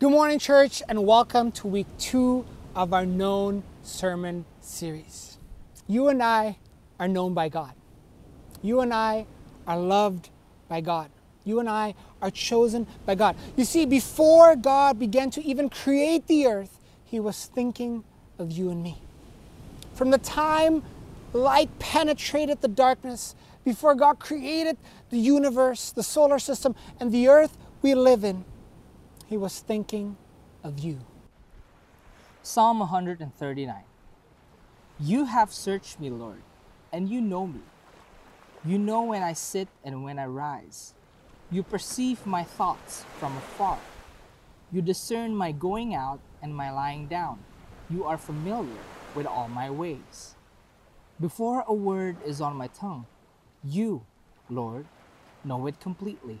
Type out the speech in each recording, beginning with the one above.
Good morning, church, and welcome to week two of our known sermon series. You and I are known by God. You and I are loved by God. You and I are chosen by God. You see, before God began to even create the earth, He was thinking of you and me. From the time light penetrated the darkness, before God created the universe, the solar system, and the earth we live in, He was thinking of you. Psalm 139 You have searched me, Lord, and you know me. You know when I sit and when I rise. You perceive my thoughts from afar. You discern my going out and my lying down. You are familiar with all my ways. Before a word is on my tongue, you, Lord, know it completely.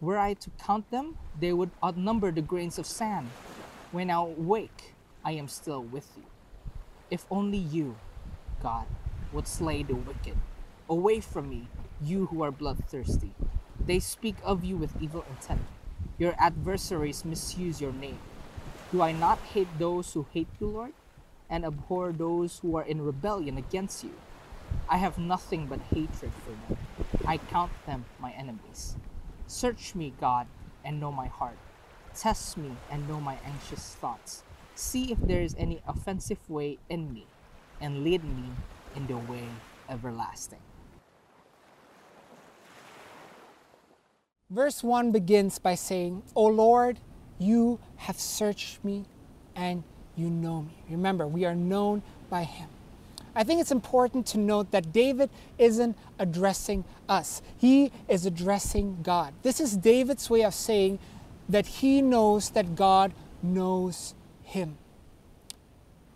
Were I to count them, they would outnumber the grains of sand. When I wake, I am still with you. If only you, God, would slay the wicked. Away from me, you who are bloodthirsty. They speak of you with evil intent. Your adversaries misuse your name. Do I not hate those who hate you, Lord, and abhor those who are in rebellion against you? I have nothing but hatred for them. I count them my enemies. Search me, God, and know my heart. Test me and know my anxious thoughts. See if there is any offensive way in me, and lead me in the way everlasting. Verse 1 begins by saying, O Lord, you have searched me and you know me. Remember, we are known by him. I think it's important to note that David isn't addressing us, he is addressing God. This is David's way of saying that he knows that God knows him.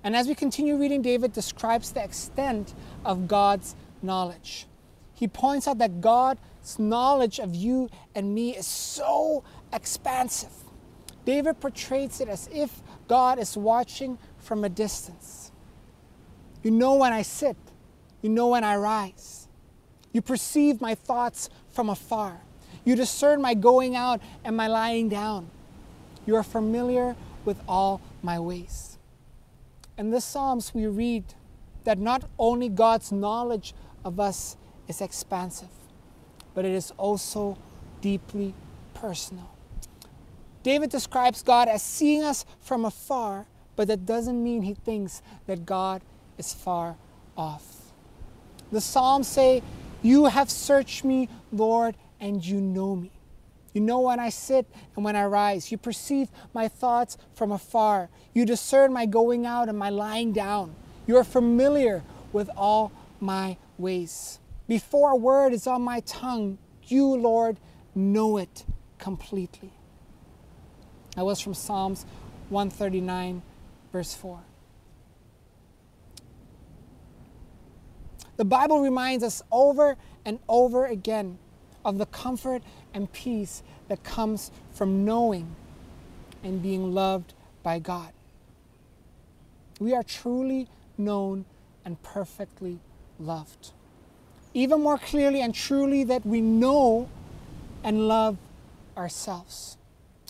And as we continue reading, David describes the extent of God's knowledge. He points out that God's knowledge of you and me is so expansive. David portrays it as if God is watching from a distance. You know when I sit, you know when I rise. You perceive my thoughts from afar. You discern my going out and my lying down. You are familiar with all my ways. In the Psalms, we read that not only God's knowledge of us is expansive, but it is also deeply personal. David describes God as seeing us from afar, but that doesn't mean he thinks that God is far off. The Psalms say, You have searched me, Lord, and you know me. You know when I sit and when I rise. You perceive my thoughts from afar. You discern my going out and my lying down. You are familiar with all my ways. Before a word is on my tongue, you, Lord, know it completely. That was from Psalms 139, verse 4. The Bible reminds us over and over again of the comfort and peace that comes from knowing and being loved by God. We are truly known and perfectly loved. Even more clearly and truly, that we know and love ourselves.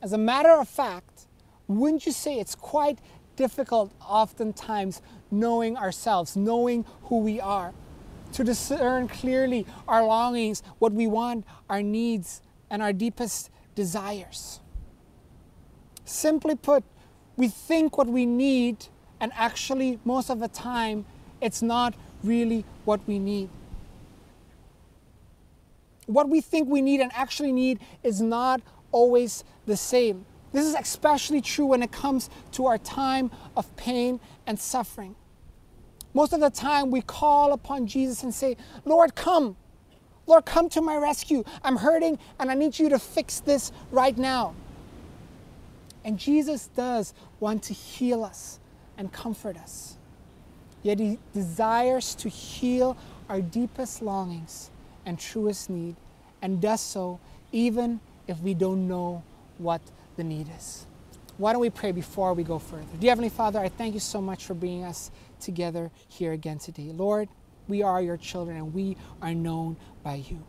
As a matter of fact, wouldn't you say it's quite difficult oftentimes knowing ourselves, knowing who we are, to discern clearly our longings, what we want, our needs, and our deepest desires? Simply put, we think what we need, and actually, most of the time, it's not really what we need. What we think we need and actually need is not always the same. This is especially true when it comes to our time of pain and suffering. Most of the time, we call upon Jesus and say, Lord, come. Lord, come to my rescue. I'm hurting and I need you to fix this right now. And Jesus does want to heal us and comfort us. Yet he desires to heal our deepest longings and truest need, and does so even if we don't know what the need is. Why don't we pray before we go further? Dear Heavenly Father, I thank you so much for bringing us together here again today. Lord, we are your children and we are known by you.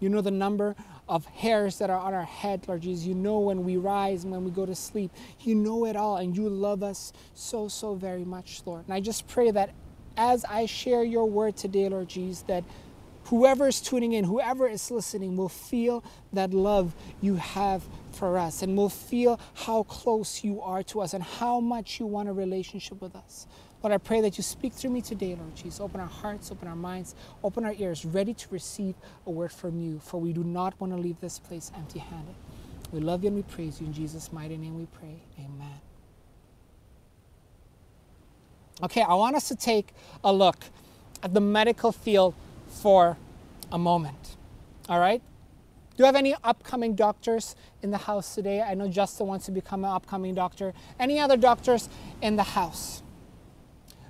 You know the number of hairs that are on our head, Lord Jesus. You know when we rise and when we go to sleep. You know it all, and you love us so, so very much, Lord. And I just pray that as I share your word today, Lord Jesus, that whoever is tuning in, whoever is listening, will feel that love you have for us and will feel how close you are to us and how much you want a relationship with us. Lord, I pray that you speak through me today, Lord Jesus. Open our hearts, open our minds, open our ears, ready to receive a word from you, for we do not want to leave this place empty handed. We love you and we praise you. In Jesus' mighty name we pray. Amen. Okay, I want us to take a look at the medical field for a moment. All right? Do you have any upcoming doctors in the house today? I know Justin wants to become an upcoming doctor. Any other doctors in the house?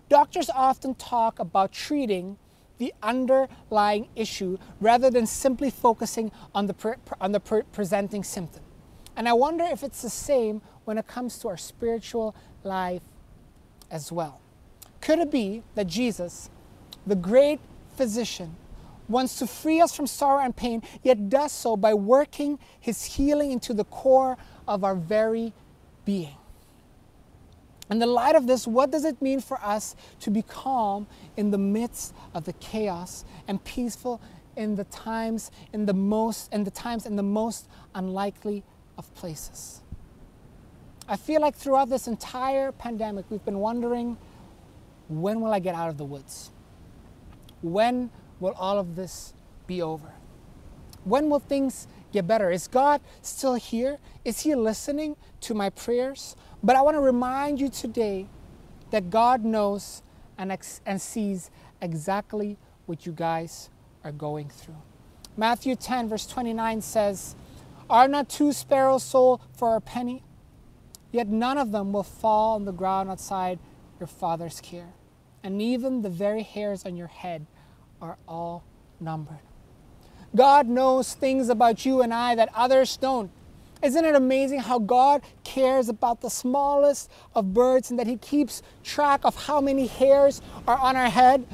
Doctors often talk about treating the underlying issue rather than simply focusing on the, pre- on the pre- presenting symptom. And I wonder if it's the same when it comes to our spiritual life as well. Could it be that Jesus, the great physician, wants to free us from sorrow and pain, yet does so by working his healing into the core of our very being? In the light of this, what does it mean for us to be calm in the midst of the chaos and peaceful in the times in the most in the times in the most unlikely of places? I feel like throughout this entire pandemic, we've been wondering when will I get out of the woods? When will all of this be over? When will things get better? Is God still here? Is He listening to my prayers? But I want to remind you today that God knows and, ex- and sees exactly what you guys are going through. Matthew 10, verse 29 says, Are not two sparrows sold for a penny? Yet none of them will fall on the ground outside your Father's care. And even the very hairs on your head are all numbered. God knows things about you and I that others don't. Isn't it amazing how God cares about the smallest of birds and that He keeps track of how many hairs are on our head?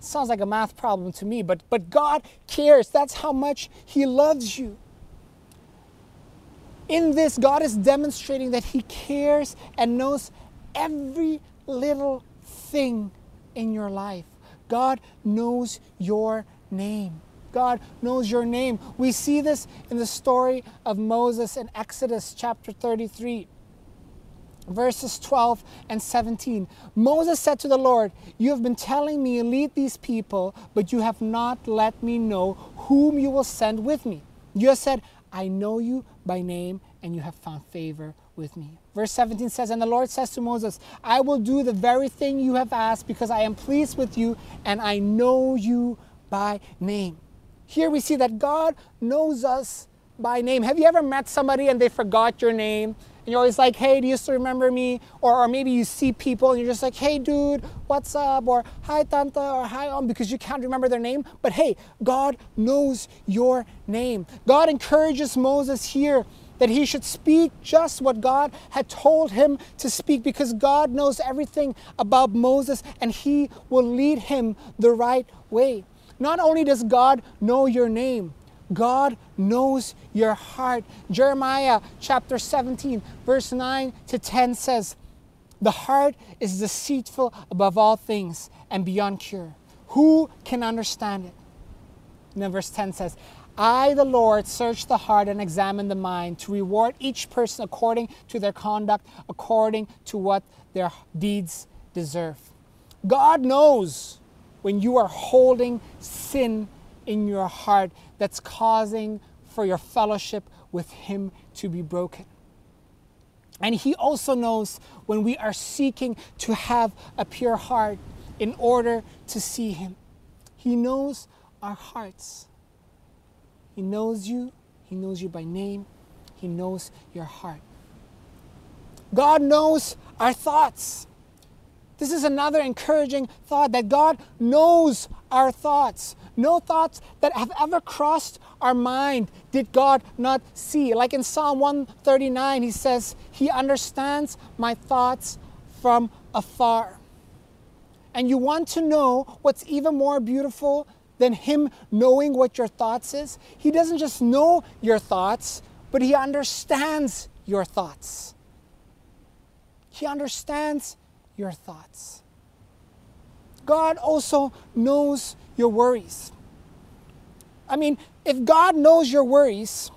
Sounds like a math problem to me, but, but God cares. That's how much He loves you. In this, God is demonstrating that He cares and knows every little thing in your life. God knows your name. God knows your name. We see this in the story of Moses in Exodus chapter 33, verses 12 and 17. Moses said to the Lord, You have been telling me, lead these people, but you have not let me know whom you will send with me. You have said, I know you by name, and you have found favor with me. Verse 17 says, And the Lord says to Moses, I will do the very thing you have asked because I am pleased with you and I know you by name. Here we see that God knows us by name. Have you ever met somebody and they forgot your name? And you're always like, hey, do you still remember me? Or, or maybe you see people and you're just like, hey, dude, what's up? Or hi, Tanta, or hi, um, because you can't remember their name. But hey, God knows your name. God encourages Moses here that he should speak just what God had told him to speak because God knows everything about Moses and he will lead him the right way. Not only does God know your name, God knows your heart. Jeremiah chapter 17, verse 9 to 10 says, The heart is deceitful above all things and beyond cure. Who can understand it? And then verse 10 says, I, the Lord, search the heart and examine the mind to reward each person according to their conduct, according to what their deeds deserve. God knows when you are holding sin in your heart that's causing for your fellowship with Him to be broken. And He also knows when we are seeking to have a pure heart in order to see Him. He knows our hearts. He knows you. He knows you by name. He knows your heart. God knows our thoughts. This is another encouraging thought that God knows our thoughts. No thoughts that have ever crossed our mind did God not see. Like in Psalm 139, he says, He understands my thoughts from afar. And you want to know what's even more beautiful than Him knowing what your thoughts is. He doesn't just know your thoughts, but He understands your thoughts. He understands your thoughts. God also knows your worries. I mean, if God knows your worries,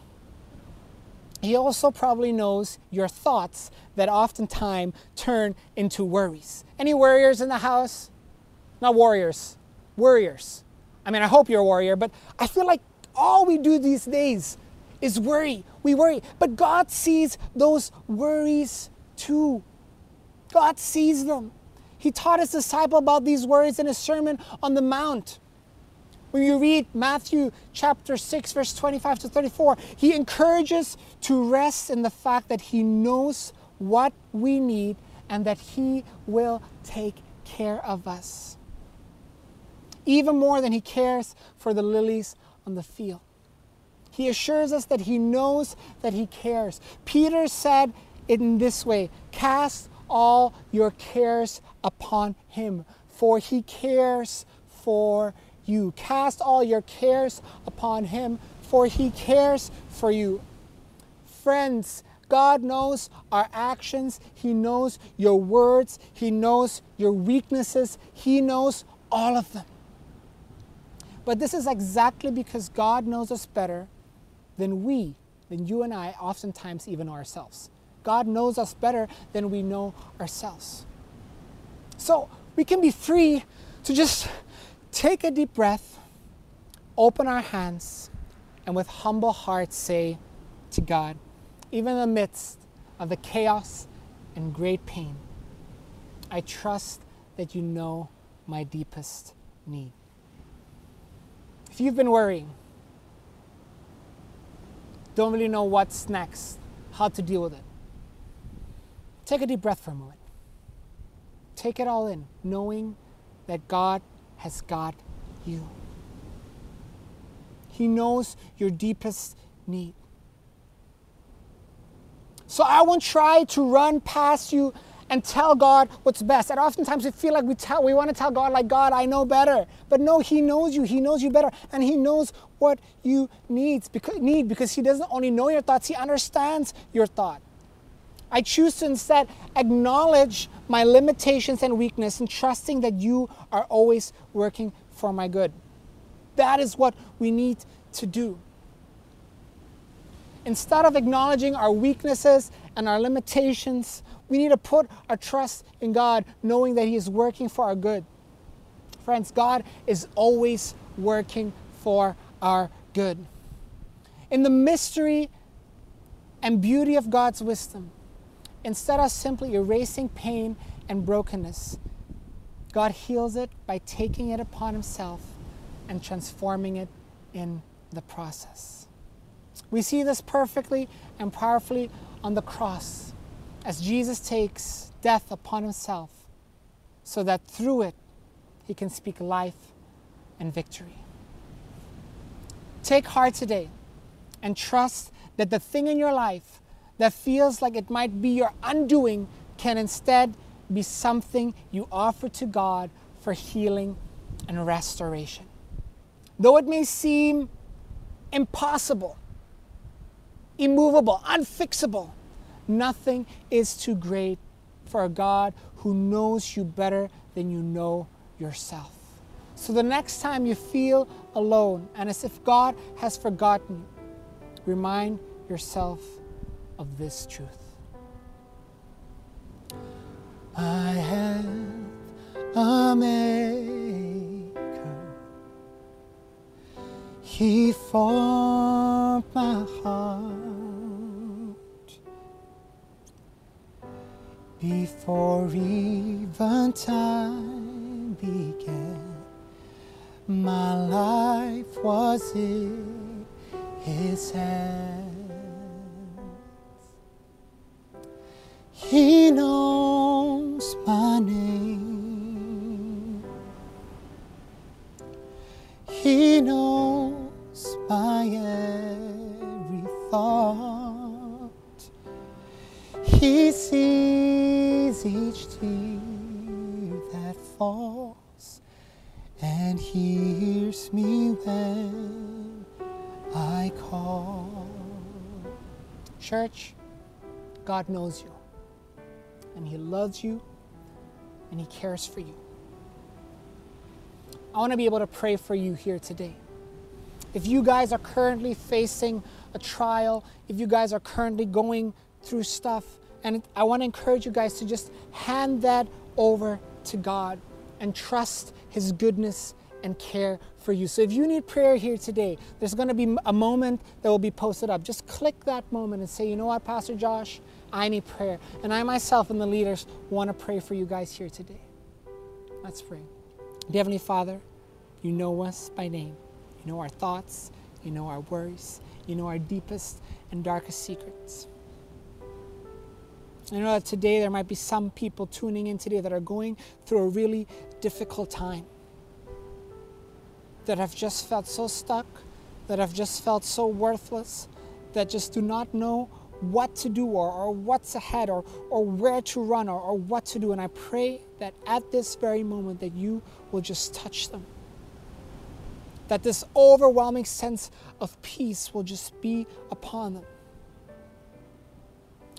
He also probably knows your thoughts that oftentimes turn into worries. Any warriors in the house? Not warriors, warriors. I mean, I hope you're a warrior, but I feel like all we do these days is worry. We worry. But God sees those worries too. God sees them. He taught his disciple about these worries in his Sermon on the Mount. When you read Matthew chapter 6, verse 25 to 34, he encourages to rest in the fact that he knows what we need and that he will take care of us even more than he cares for the lilies on the field. He assures us that he knows that he cares. Peter said in this way Cast all your cares upon him, for he cares for you. Cast all your cares upon him, for he cares for you. Friends, God knows our actions. He knows your words. He knows your weaknesses. He knows all of them. But this is exactly because God knows us better than we, than you and I, oftentimes even ourselves. God knows us better than we know ourselves. So we can be free to just take a deep breath, open our hands, and with humble hearts say to God, even in the midst of the chaos and great pain, I trust that you know my deepest need. If you've been worrying, don't really know what's next, how to deal with it, take a deep breath for a moment. Take it all in, knowing that God has got you. He knows your deepest need. So I won't try to run past you and tell God what's best. And oftentimes we feel like we tell we want to tell God like God, I know better. But no, he knows you. He knows you better and he knows what you needs because need because he doesn't only know your thoughts, he understands your thought. I choose to instead acknowledge my limitations and weakness and trusting that you are always working for my good. That is what we need to do. Instead of acknowledging our weaknesses and our limitations, we need to put our trust in God, knowing that He is working for our good. Friends, God is always working for our good. In the mystery and beauty of God's wisdom, instead of simply erasing pain and brokenness, God heals it by taking it upon Himself and transforming it in the process. We see this perfectly and powerfully on the cross as Jesus takes death upon himself so that through it he can speak life and victory. Take heart today and trust that the thing in your life that feels like it might be your undoing can instead be something you offer to God for healing and restoration. Though it may seem impossible, immovable, unfixable, nothing is too great for a God who knows you better than you know yourself. So the next time you feel alone and as if God has forgotten you, remind yourself of this truth. I have a maker. He formed my heart before even time began. My life was in His hands. He knows my name. Church, God knows you and He loves you and He cares for you. I want to be able to pray for you here today. If you guys are currently facing a trial, if you guys are currently going through stuff, and I want to encourage you guys to just hand that over to God and trust His goodness and care for you. So if you need prayer here today, there's going to be a moment that will be posted up. Just click that moment and say, you know what, Pastor Josh, I need prayer. And I myself and the leaders want to pray for you guys here today. Let's pray. Dear Heavenly Father, you know us by name. You know our thoughts, you know our worries, you know our deepest and darkest secrets. I know that today there might be some people tuning in today that are going through a really difficult time, that have just felt so stuck, that have just felt so worthless, that just do not know what to do or, or what's ahead or, or where to run or, or what to do. And I pray that at this very moment that you will just touch them. That this overwhelming sense of peace will just be upon them.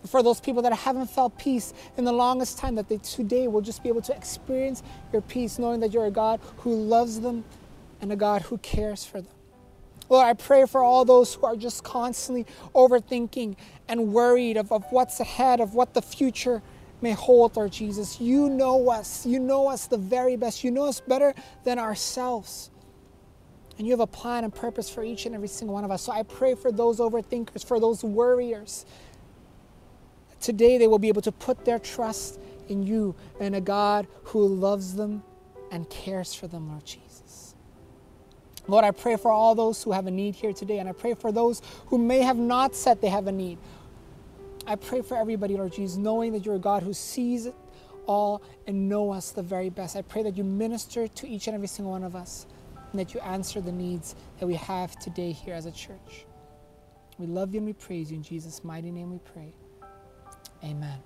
For those people that haven't felt peace in the longest time, that they today will just be able to experience your peace, knowing that you're a God who loves them and a God who cares for them. Lord, I pray for all those who are just constantly overthinking and worried of, of what's ahead, of what the future may hold, Lord Jesus. You know us. You know us the very best. You know us better than ourselves. And you have a plan and purpose for each and every single one of us. So I pray for those overthinkers, for those worriers. Today they will be able to put their trust in you and a God who loves them and cares for them, Lord Jesus. Lord, I pray for all those who have a need here today, and I pray for those who may have not said they have a need. I pray for everybody, Lord Jesus, knowing that you're a God who sees it all and know us the very best. I pray that you minister to each and every single one of us and that you answer the needs that we have today here as a church. We love you and we praise you. In Jesus' mighty name we pray. Amen.